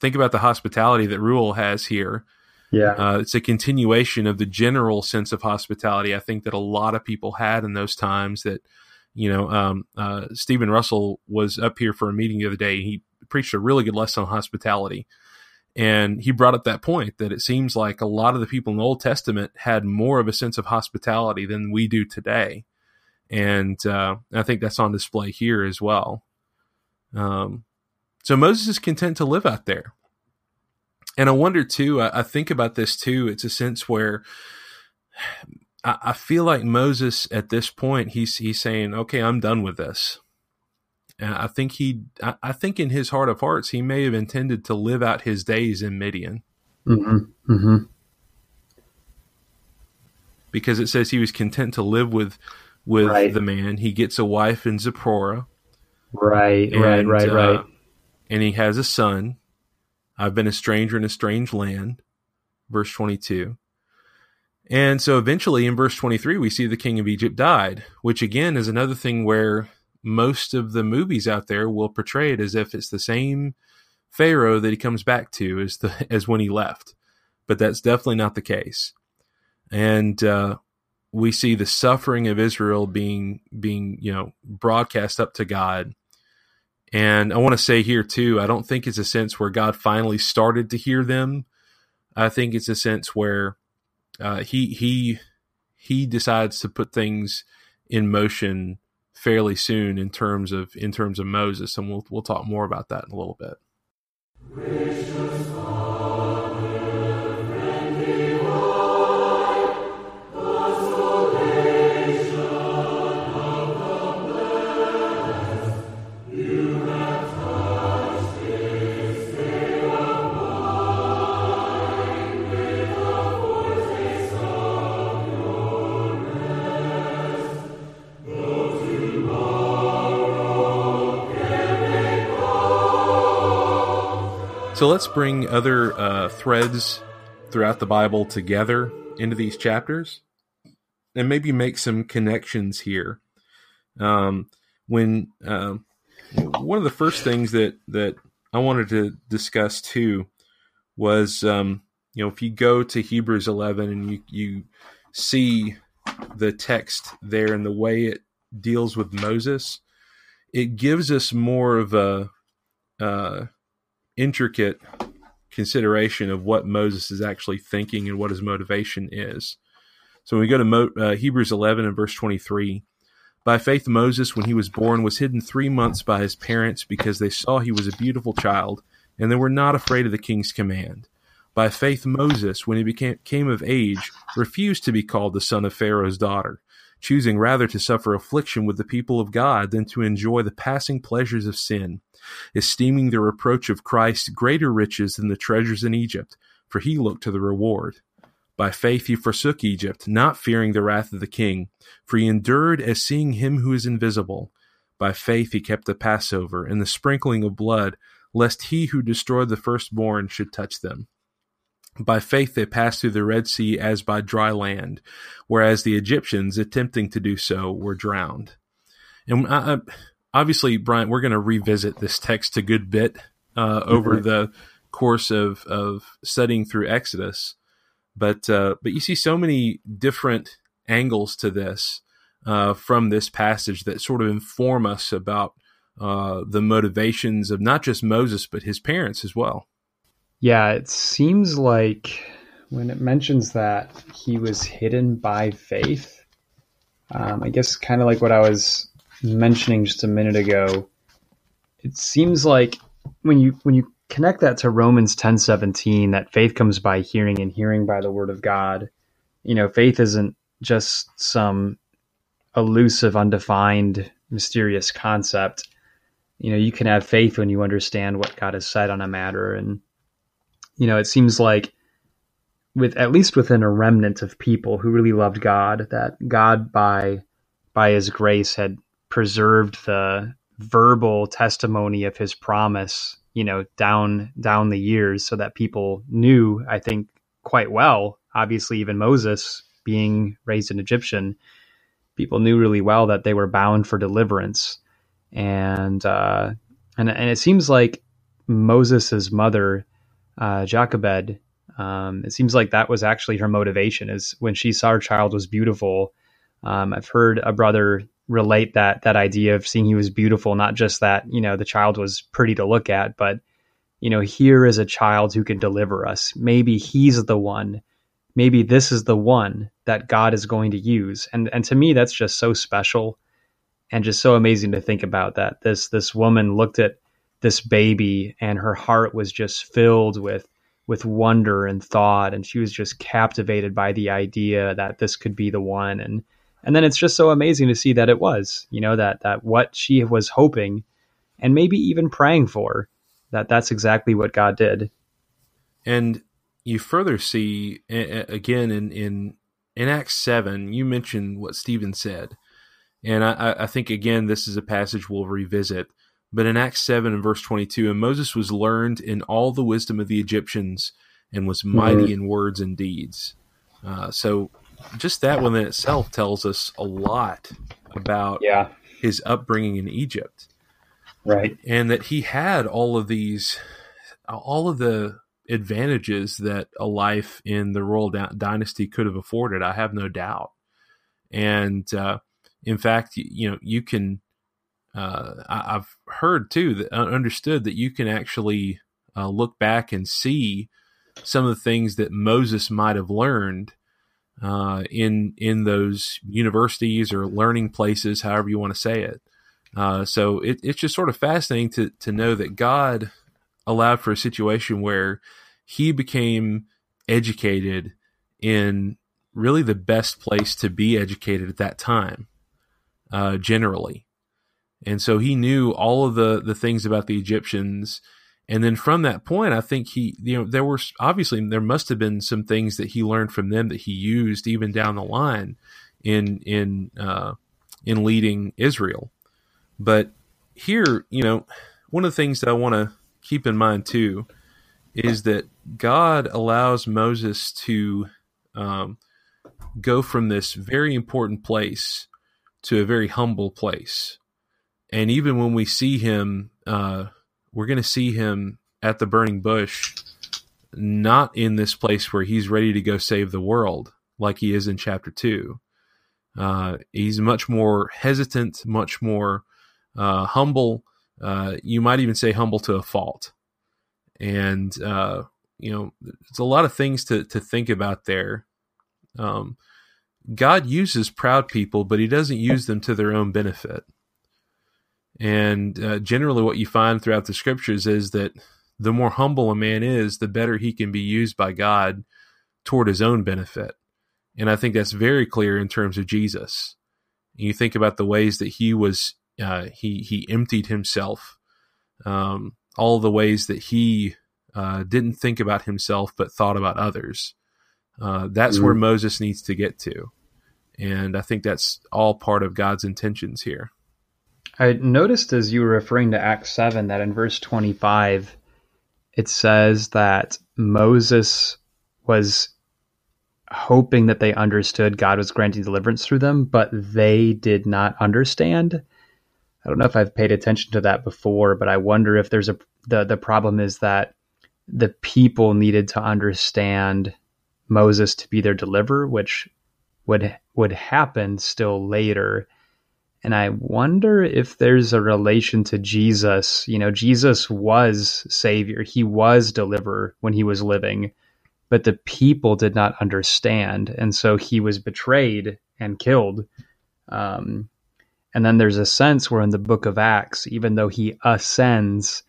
think about the hospitality that Reuel has here. Yeah. Uh, it's a continuation of the general sense of hospitality I think that a lot of people had in those times that you know, um, uh, Stephen Russell was up here for a meeting the other day. He preached a really good lesson on hospitality, and he brought up that point that it seems like a lot of the people in the Old Testament had more of a sense of hospitality than we do today. And uh, I think that's on display here as well. Um, so Moses is content to live out there. And I wonder too, I, I think about this too. It's a sense where I, I feel like Moses at this point, he's, he's saying, okay, I'm done with this. And I think he, I, I think in his heart of hearts, he may have intended to live out his days in Midian. Mm-hmm. Mm-hmm. Because it says he was content to live with with right. the man. He gets a wife in Zipporah. Right, and, right, right, uh, right. And he has a son. I've been a stranger in a strange land. Verse 22. And so eventually in verse 23, we see the king of Egypt died, which again is another thing where most of the movies out there will portray it as if it's the same Pharaoh that he comes back to as the as when he left, but that's definitely not the case. And uh, we see the suffering of Israel being being you know broadcast up to God. And I want to say here too, I don't think it's a sense where God finally started to hear them. I think it's a sense where uh, he he he decides to put things in motion fairly soon in terms of in terms of Moses, and we'll we'll talk more about that in a little bit. So let's bring other uh, threads throughout the Bible together into these chapters and maybe make some connections here. Um, when uh, one of the first things that, that I wanted to discuss too was, um, you know, if you go to Hebrews 11 and you, you see the text there and the way it deals with Moses, it gives us more of a, uh, intricate consideration of what Moses is actually thinking and what his motivation is. So when we go to Mo- uh, Hebrews 11 and verse 23, by faith Moses, when he was born, was hidden three months by his parents because they saw he was a beautiful child, and they were not afraid of the king's command. By faith Moses, when he became, came of age, refused to be called the son of Pharaoh's daughter, choosing rather to suffer affliction with the people of God than to enjoy the passing pleasures of sin esteeming the reproach of Christ greater riches than the treasures in Egypt, for he looked to the reward. By faith he forsook Egypt, not fearing the wrath of the king, for he endured as seeing him who is invisible. By faith he kept the Passover and the sprinkling of blood, lest he who destroyed the firstborn should touch them. By faith they passed through the Red Sea as by dry land, whereas the Egyptians, attempting to do so, were drowned. And I, obviously, Bryant, we're going to revisit this text a good bit uh, over mm-hmm. the course of of studying through Exodus. But uh, but you see so many different angles to this uh, from this passage that sort of inform us about uh, the motivations of not just Moses but his parents as well. Yeah, it seems like when it mentions that he was hidden by faith, um, I guess kind of like what I was mentioning just a minute ago, it seems like when you when you connect that to Romans 10:17 that faith comes by hearing and hearing by the word of God. You know, faith isn't just some elusive undefined mysterious concept. You know, you can have faith when you understand what God has said on a matter and you know, it seems like with at least within a remnant of people who really loved God that God by by his grace had preserved the verbal testimony of his promise, you know, down down the years so that people knew, I think, quite well. Obviously, even Moses being raised an Egyptian, people knew really well that they were bound for deliverance. And uh, and and it seems like Moses's mother, uh, Jochebed, um, it seems like that was actually her motivation. Is when she saw her child was beautiful. Um, I've heard a brother relate that that idea of seeing he was beautiful, not just that you know the child was pretty to look at, but you know, here is a child who can deliver us. Maybe he's the one. Maybe this is the one that God is going to use. And and to me that's just so special and just so amazing to think about that this this woman looked at this baby and her heart was just filled with with wonder and thought and she was just captivated by the idea that this could be the one and and then it's just so amazing to see that it was you know that that what she was hoping and maybe even praying for that that's exactly what God did and you further see again in in in Acts 7 you mentioned what Stephen said and I, I think again this is a passage we'll revisit but in Acts 7 and verse 22, and Moses was learned in all the wisdom of the Egyptians and was mighty mm-hmm. in words and deeds. Uh, so just that one in itself tells us a lot about yeah. his upbringing in Egypt. Right. And that he had all of these, all of the advantages that a life in the royal dynasty could have afforded. I have no doubt. And uh, in fact, you know, you can uh, I, have heard too that uh, understood that you can actually uh, look back and see some of the things that Moses might have learned uh, in in those universities or learning places, however you want to say it. Uh, so it, it's just sort of fascinating to to know that God allowed for a situation where he became educated in really the best place to be educated at that time, uh, generally and so he knew all of the the things about the Egyptians. And then from that point, I think he, you know, there were obviously there must have been some things that he learned from them that he used even down the line in in uh, in leading Israel. But here, you know, one of the things that I want to keep in mind too is that God allows Moses to um, go from this very important place to a very humble place and even when we see him, uh, we're going to see him at the burning bush, not in this place where he's ready to go save the world like he is in chapter two. Uh, he's much more hesitant, much more uh, humble. Uh, you might even say humble to a fault. And uh, you know, it's a lot of things to to think about there. Um, God uses proud people, but He doesn't use them to their own benefit. And uh, generally, what you find throughout the scriptures is that the more humble a man is, the better he can be used by God toward his own benefit. And I think that's very clear in terms of Jesus. You think about the ways that he was, uh, he he emptied himself, um, all the ways that he uh, didn't think about himself but thought about others. Uh, that's mm-hmm. where Moses needs to get to, and I think that's all part of God's intentions here. I noticed as you were referring to Acts 7 that in verse 25, it says that Moses was hoping that they understood God was granting deliverance through them, but they did not understand. I don't know if I've paid attention to that before, but I wonder if there's a the the problem is that the people needed to understand Moses to be their deliverer, which would would happen still later and I wonder if there's a relation to Jesus. You know, Jesus was Savior, He was deliverer when He was living, but the people did not understand. And so He was betrayed and killed. Um, and then there's a sense where in the book of Acts, even though He ascends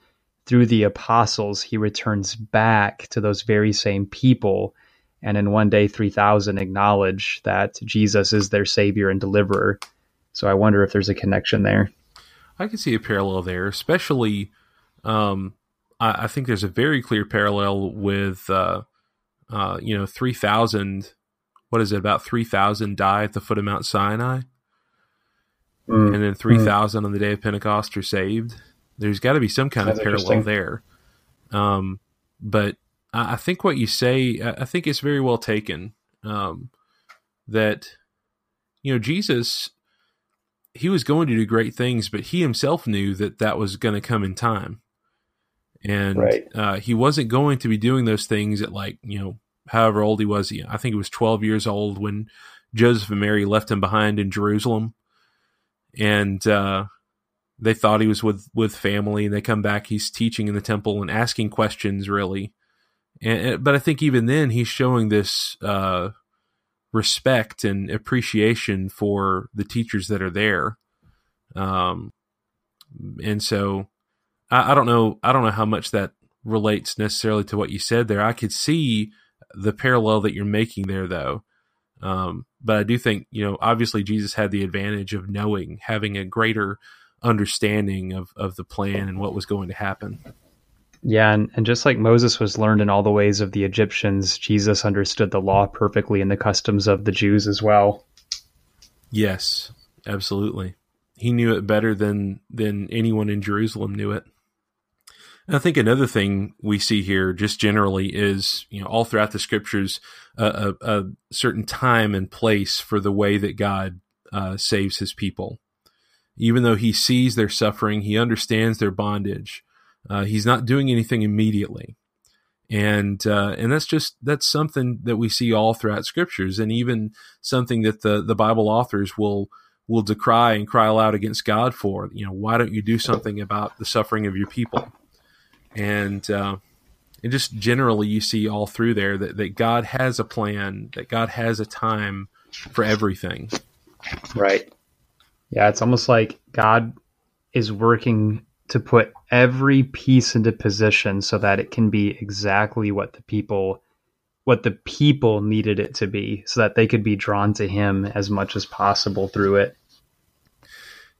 through the apostles, He returns back to those very same people. And in one day, 3,000 acknowledge that Jesus is their Savior and deliverer. So I wonder if there's a connection there. I can see a parallel there, especially. Um, I, I, think there's a very clear parallel with, uh, uh, you know, three thousand. What is it? About three thousand die at the foot of Mount Sinai, mm. and then three thousand mm. on the day of Pentecost are saved. There's got to be some kind That's of parallel there. Um, but I, I, think what you say, I, I think it's very well taken. Um, that you know Jesus he was going to do great things, but he himself knew that that was going to come in time. And right. uh, he wasn't going to be doing those things at like, you know, however old he was. He, I think he was 12 years old when Joseph and Mary left him behind in Jerusalem. And, uh, they thought he was with with family, and they come back. He's teaching in the temple and asking questions, really. And but I think even then he's showing this uh, respect and appreciation for the teachers that are there. Um, and so I, I don't know. I don't know how much that relates necessarily to what you said there. I could see the parallel that you're making there, though. Um, but I do think, you know, obviously Jesus had the advantage of knowing, having a greater understanding of, of the plan and what was going to happen. Yeah, and, and just like Moses was learned in all the ways of the Egyptians, Jesus understood the law perfectly and the customs of the Jews as well. Yes, absolutely. He knew it better than than anyone in Jerusalem knew it. And I think another thing we see here, just generally, is you know all throughout the scriptures, uh, a, a, certain time and place for the way that God uh, saves His people. Even though He sees their suffering, He understands their bondage. Uh, he's not doing anything immediately, and uh, and that's just that's something that we see all throughout scriptures, and even something that the the Bible authors will will decry and cry aloud against God for. You know, why don't you do something about the suffering of your people? And uh, and just generally, you see all through there that that God has a plan, that God has a time for everything. Right. Yeah, it's almost like God is working to put every piece into position so that it can be exactly what the people what the people needed it to be so that they could be drawn to him as much as possible through it.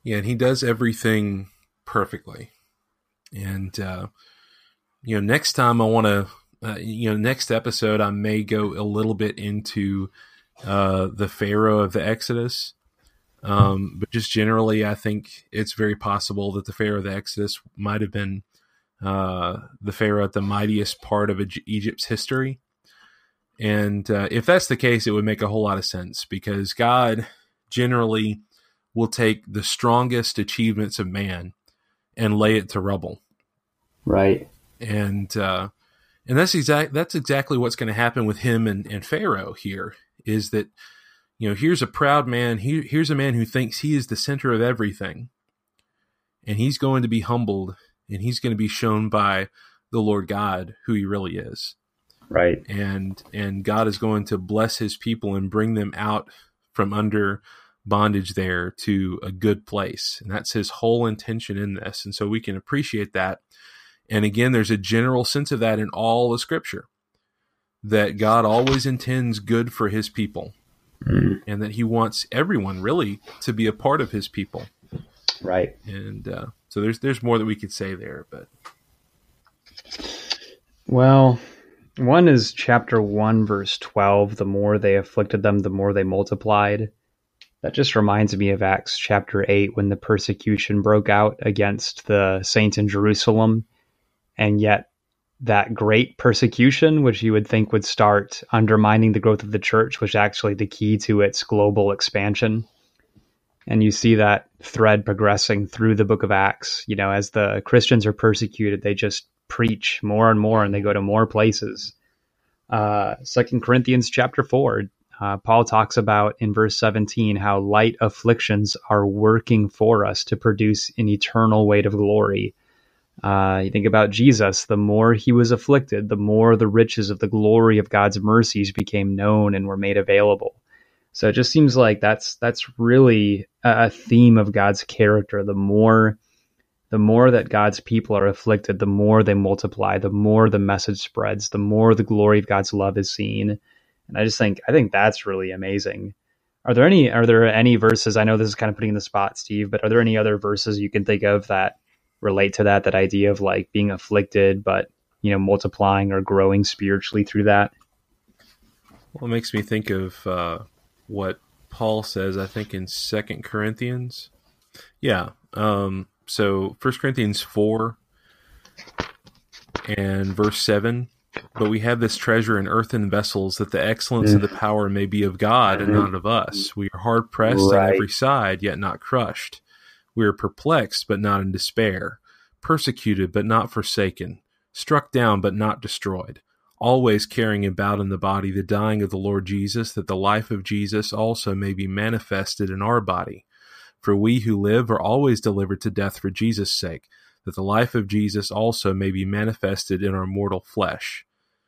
Yeah, and he does everything perfectly. And uh you know, next time I want to uh, you know, next episode I may go a little bit into uh the Pharaoh of the Exodus um, but just generally, I think it's very possible that the Pharaoh of the Exodus might have been uh, the Pharaoh at the mightiest part of Egypt's history. And uh, if that's the case, it would make a whole lot of sense because God generally will take the strongest achievements of man and lay it to rubble. Right. And uh, and that's exact that's exactly what's going to happen with him and, and Pharaoh here is that you know, here's a proud man. Here, here's a man who thinks he is the center of everything. And he's going to be humbled and he's going to be shown by the Lord God who he really is. Right. And and God is going to bless his people and bring them out from under bondage there to a good place. And that's his whole intention in this. And so we can appreciate that. And again, there's a general sense of that in all the scripture that God always intends good for his people mm. and that he wants everyone really to be a part of his people. Right. And uh, so there's there's more that we could say there, but well, one is chapter one, verse twelve. The more they afflicted them, the more they multiplied. That just reminds me of Acts chapter 8 when the persecution broke out against the saints in Jerusalem. And yet that great persecution, which you would think would start undermining the growth of the church, was actually the key to its global expansion. And you see that thread progressing through the book of Acts. You know, as the Christians are persecuted, they just preach more and more and they go to more places. Uh, Second Corinthians chapter 4, uh, Paul talks about in verse 17 how light afflictions are working for us to produce an eternal weight of glory uh, you think about Jesus, the more he was afflicted, the more the riches of the glory of God's mercies became known and were made available. So it just seems like that's that's really a theme of God's character. The more the more that God's people are afflicted, the more they multiply, the more the message spreads, the more the glory of God's love is seen. And I just think I think that's really amazing. Are there any are there any verses? I know this is kind of putting in the spot, Steve, but are there any other verses you can think of that relate to that that idea of like being afflicted but you know multiplying or growing spiritually through that? Well it makes me think of uh, what paul says i think in second corinthians. Yeah um, so first corinthians 4 and verse 7 but we have this treasure in earthen vessels that the excellence of the power may be of god and not of us. We are hard pressed right. on every side yet not crushed we are perplexed, but not in despair, persecuted, but not forsaken, struck down, but not destroyed, always carrying about in the body the dying of the Lord Jesus, that the life of Jesus also may be manifested in our body. For we who live are always delivered to death for Jesus' sake, that the life of Jesus also may be manifested in our mortal flesh.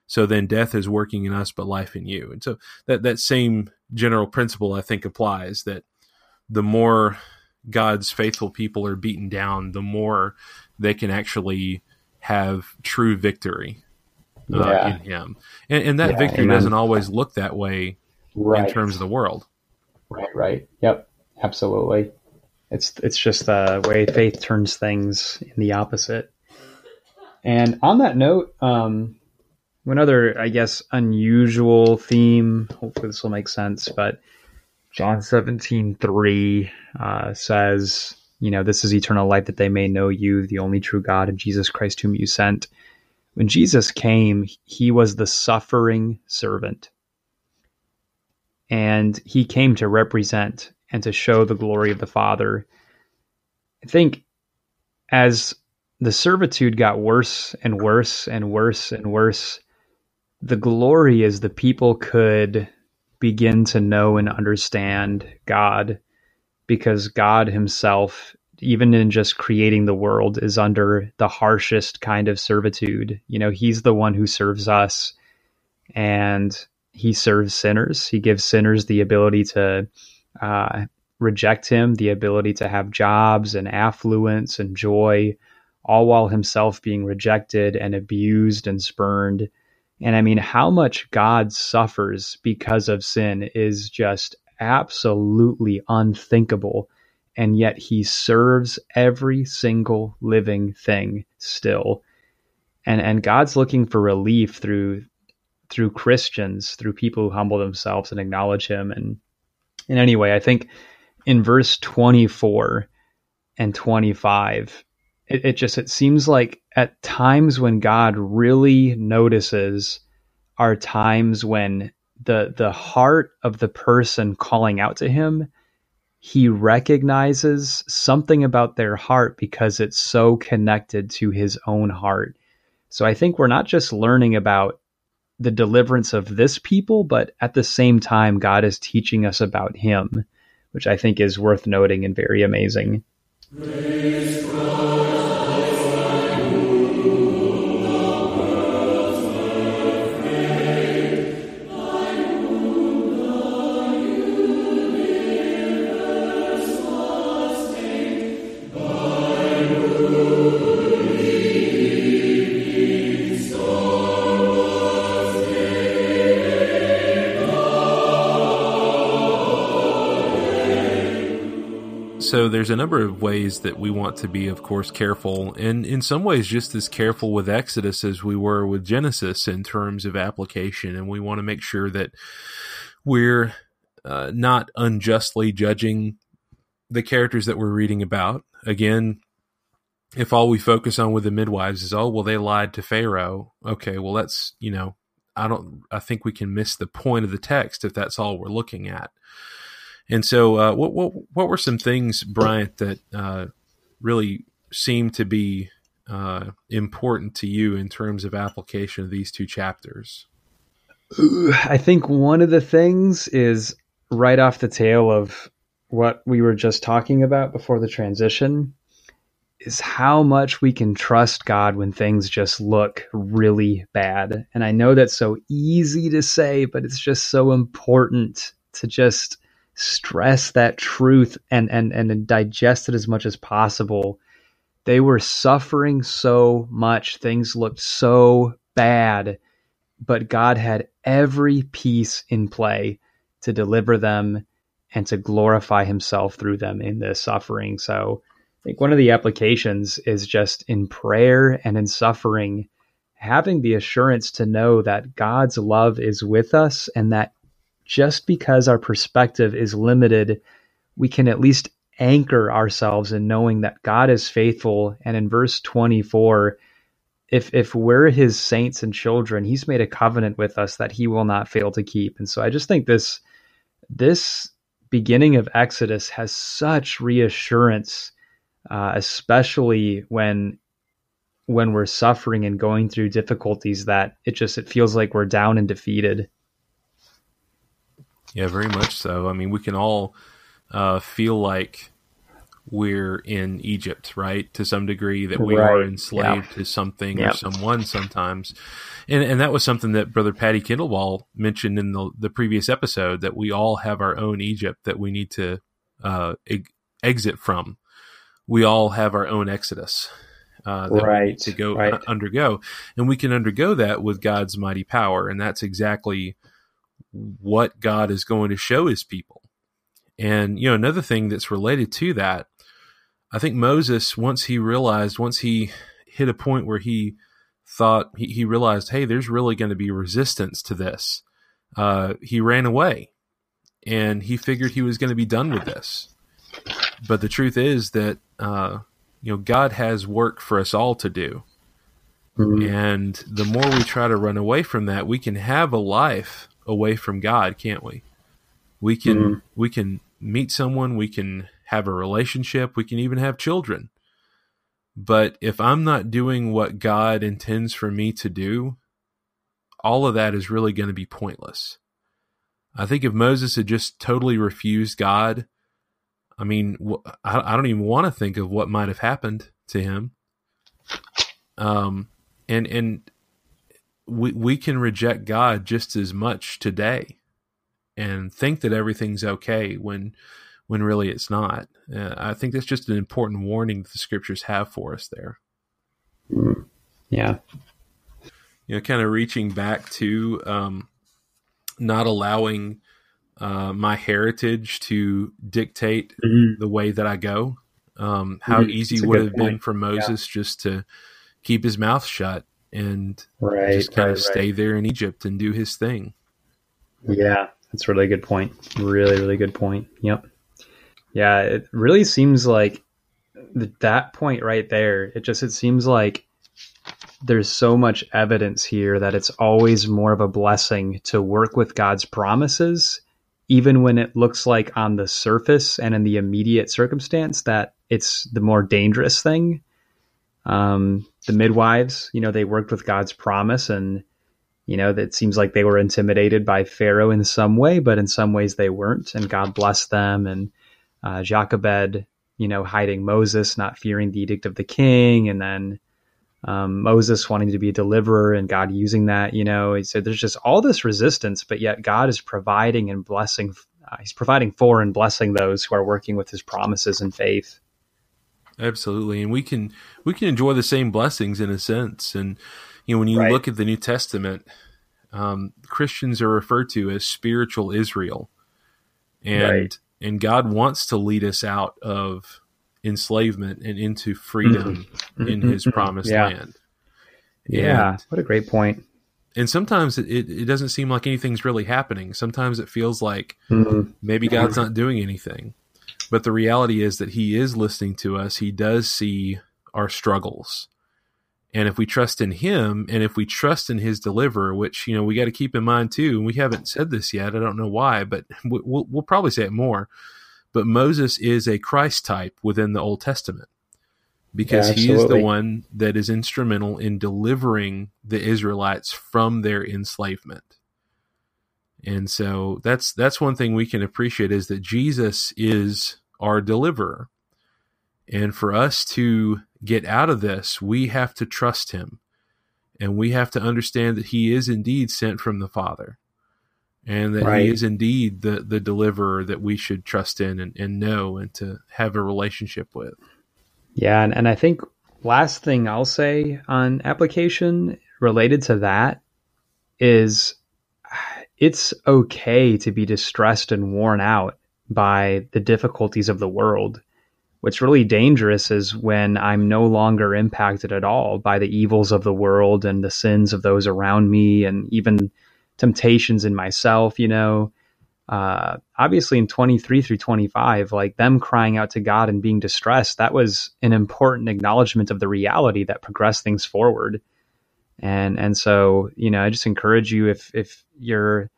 So then death is working in us, but life in you. And so that, that same general principle, I think, applies that the more God's faithful people are beaten down, the more they can actually have true victory uh, yeah. in Him. And, and that yeah, victory amen. doesn't always look that way right. in terms of the world. Right, right. Yep, absolutely. It's it's just the way faith turns things in the opposite. And on that note, um, one other, I guess, unusual theme. Hopefully, this will make sense. But John seventeen three uh, says, "You know, this is eternal life that they may know you, the only true God, and Jesus Christ, whom you sent." When Jesus came, he was the suffering servant, and he came to represent and to show the glory of the Father. I think as the servitude got worse and worse and worse and worse, the glory is the people could begin to know and understand God because God Himself, even in just creating the world, is under the harshest kind of servitude. You know, He's the one who serves us and He serves sinners. He gives sinners the ability to uh, reject him, the ability to have jobs and affluence and joy, all while himself being rejected and abused and spurned. And I mean, how much God suffers because of sin is just absolutely unthinkable. And yet he serves every single living thing still. And, and God's looking for relief through through Christians, through people who humble themselves and acknowledge him. And in any way, I think in verse 24 and 25 it, it, just it seems like at times when god really notices are times when the the heart of the person calling out to him he recognizes something about their heart because it's so connected to his own heart so i think we're not just learning about the deliverance of this people but at the same time god is teaching us about him which I think is worth noting and very amazing. So there's a number of ways that we want to be, of course, careful, and in some ways just as careful with Exodus as we were with Genesis in terms of application. And we want to make sure that we're uh, not unjustly judging the characters that we're reading about. Again, if all we focus on with the midwives is, oh, well, they lied to Pharaoh. Okay, well, that's, you know, I don't, I think we can miss the point of the text if that's all we're looking at. And so, uh, what what what were some things, Bryant, that uh, really seemed to be uh, important to you in terms of application of these two chapters? I think one of the things is right off the tail of what we were just talking about before the transition is how much we can trust God when things just look really bad. And I know that's so easy to say, but it's just so important to just stress that truth and and and digest it as much as possible. They were suffering so much, things looked so bad, but God had every piece in play to deliver them and to glorify himself through them in this suffering. So I think one of the applications is just in prayer and in suffering, having the assurance to know that God's love is with us and that just because our perspective is limited, we can at least anchor ourselves in knowing that God is faithful. And in verse 24, if if we're his saints and children, he's made a covenant with us that he will not fail to keep. And so I just think this this beginning of Exodus has such reassurance, uh, especially when when we're suffering and going through difficulties that it just it feels like we're down and defeated. Yeah, very much so. I mean, we can all uh, feel like we're in Egypt, right? To some degree, that we right. are enslaved yeah. to something yep. or someone sometimes. And, and that was something that Brother Patty Kindlewall mentioned in the, the previous episode that we all have our own Egypt that we need to uh, e- exit from. We all have our own Exodus uh, that right. we need to go right. undergo, and we can undergo that with God's mighty power, and that's exactly what God is going to show His people. And you know, another thing that's related to that, I think Moses, once he realized, once he hit a point where he thought he, he realized, hey, there's really going to be resistance to this. Uh, he ran away, and he figured he was going to be done with this. But the truth is that uh, you know God has work for us all to do. Mm-hmm. And the more we try to run away from that, we can have a life away from God, can't we? We can mm-hmm. we can meet someone, we can have a relationship, we can even have children. But if I'm not doing what God intends for me to do, all of that is really going to be pointless. I think if Moses had just totally refused God I mean, I, don't even want to think of what might have happened to him. Um, and and we we can reject God just as much today, and think that everything's okay when when really it's not. Uh, I think that's just an important warning that the scriptures have for us there. Mm. Yeah, you know, kind of reaching back to um, not allowing uh, my heritage to dictate mm-hmm. the way that I go. Um, how mm-hmm. easy would it have point. been for Moses yeah. just to keep his mouth shut and right, just kind right, of stay right. there in Egypt and do his thing. Yeah, that's a really good point. Really, really good point. Yep. Yeah, it really seems like that point right there. It just it seems like there's so much evidence here that it's always more of a blessing to work with God's promises even when it looks like on the surface and in the immediate circumstance that it's the more dangerous thing. Um, the midwives, you know, they worked with God's promise and, you know, it seems like they were intimidated by Pharaoh in some way, but in some ways they weren't. And God blessed them. And uh, Jochebed, you know, hiding Moses, not fearing the edict of the king. And then, um, Moses wanting to be a deliverer and God using that, you know, said there's just all this resistance, but yet God is providing and blessing. Uh, he's providing for and blessing those who are working with His promises and faith. Absolutely, and we can we can enjoy the same blessings in a sense. And you know, when you right. look at the New Testament, um, Christians are referred to as spiritual Israel, and right. and God wants to lead us out of enslavement and into freedom mm-hmm. in his mm-hmm. promised yeah. land. Yeah, and, what a great point. And sometimes it, it, it, doesn't seem like anything's really happening. Sometimes it feels like mm-hmm. maybe God's not doing anything. But the reality is that He is listening to us. He does see our struggles. And if we trust in Him and if we trust in His deliverer, which, you know, we got to keep in mind too, and we haven't said this yet, I don't know why, but we'll, we'll probably say it more but Moses is a Christ type within the Old Testament because yeah, he is the one that is instrumental in delivering the Israelites from their enslavement. And so that's that's one thing we can appreciate is that Jesus is our deliverer. And for us to get out of this, we have to trust him. And we have to understand that he is indeed sent from the Father and that right. he is indeed the the deliverer that we should trust in and, and know and to have a relationship with. Yeah, and, and I think last thing I'll say on application related to that is it's okay to be distressed and worn out by the difficulties of the world. What's really dangerous is when I'm no longer impacted at all by the evils of the world and the sins of those around me and even temptations in myself, you know. Uh, obviously, in 23 through 25, like them crying out to God and being distressed, that was an important acknowledgement of the reality that progressed things forward. And and so, you know, I just encourage you if if you're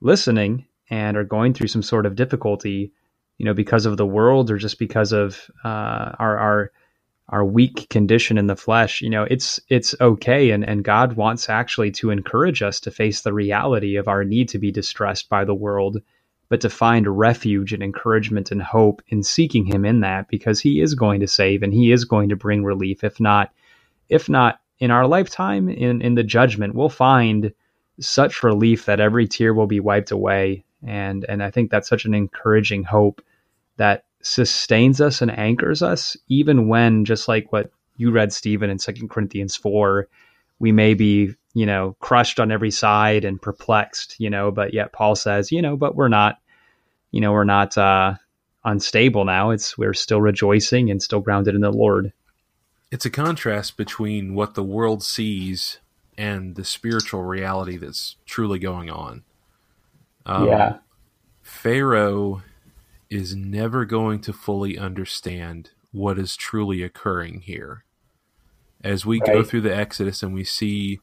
listening and are going through some sort of difficulty, you know, because of the world or just because of uh, our our our weak condition in the flesh, you know, it's it's okay. And and God wants actually to encourage us to face the reality of our need to be distressed by the world but to find refuge and encouragement and hope in seeking him in that because he is going to save and he is going to bring relief. If not if not in our lifetime in in the judgment we'll find such relief that every tear will be wiped away and and I think that's such an encouraging hope that sustains us and anchors us even when just like what you read Stephen in Second Corinthians 4 we may be you know, crushed on every side and perplexed, you know, but yet Paul says, you know, but we're not, you know, we're not uh, unstable now. It's we're still rejoicing and still grounded in the Lord. It's a contrast between what the world sees and the spiritual reality that's truly going on. Um, yeah. Pharaoh is never going to fully understand what is truly occurring here. As we right. go through the Exodus and we see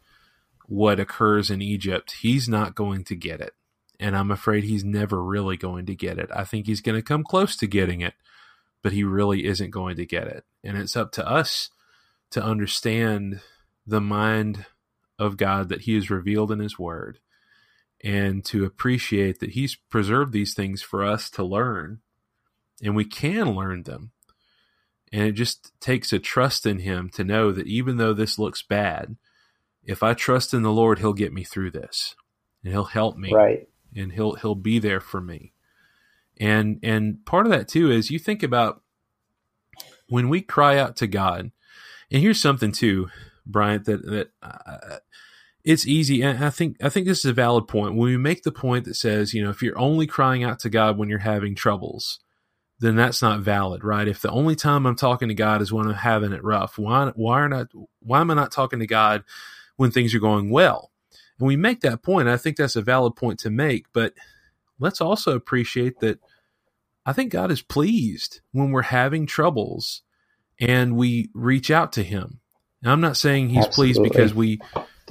what occurs in Egypt, he's not going to get it. And I'm afraid he's never really going to get it. I think he's going to come close to getting it, but he really isn't going to get it. And it's up to us to understand the mind of God that he has revealed in his word and to appreciate that he's preserved these things for us to learn and we can learn them. And it just takes a trust in him to know that even though this looks bad, if I trust in the Lord, He'll get me through this, and He'll help me, right? And He'll He'll be there for me. And and part of that too is you think about when we cry out to God. And here's something too, Bryant, that that uh, it's easy. And I think I think this is a valid point. When we make the point that says, you know, if you're only crying out to God when you're having troubles, then that's not valid, right? If the only time I'm talking to God is when I'm having it rough, why why are not why am I not talking to God when things are going well. And we make that point. I think that's a valid point to make, but let's also appreciate that I think God is pleased when we're having troubles and we reach out to him. Now, I'm not saying he's Absolutely. pleased because we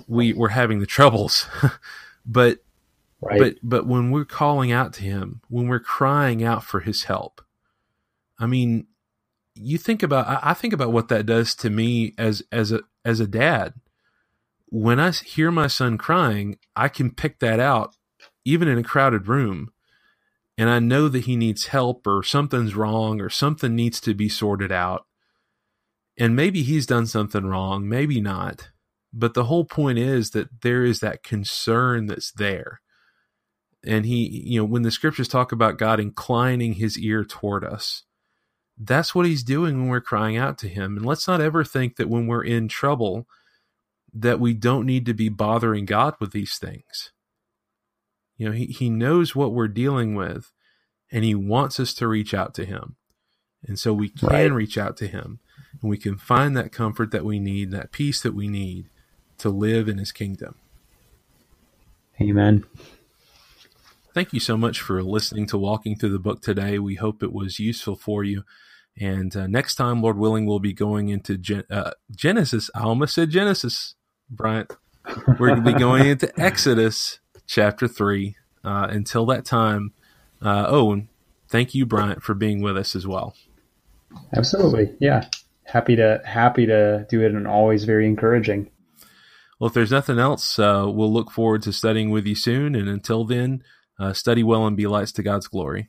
we we're having the troubles, but right. but but when we're calling out to him, when we're crying out for his help, I mean, you think about I, I think about what that does to me as as a as a dad when I hear my son crying, I can pick that out even in a crowded room. And I know that he needs help or something's wrong or something needs to be sorted out. And maybe he's done something wrong, maybe not. But the whole point is that there is that concern that's there. And he, you know, when the scriptures talk about God inclining his ear toward us, that's what he's doing when we're crying out to him. And let's not ever think that when we're in trouble, that we don't need to be bothering God with these things. You know, he, he knows what we're dealing with and he wants us to reach out to him. And so we can right. reach out to him and we can find that comfort that we need, that peace that we need to live in his kingdom. Amen. Thank you so much for listening to Walking Through the Book today. We hope it was useful for you. And uh, next time, Lord willing, we'll be going into Gen- uh, Genesis. I almost said Genesis. Bryant. We're going to be going into Exodus chapter 3. Uh, until that time, uh, oh, and thank you, Bryant, for being with us as well. Absolutely. Yeah. Happy to happy to do it and always very encouraging. Well, if there's nothing else, uh, we'll look forward to studying with you soon. And until then, uh, study well and be lights to God's glory.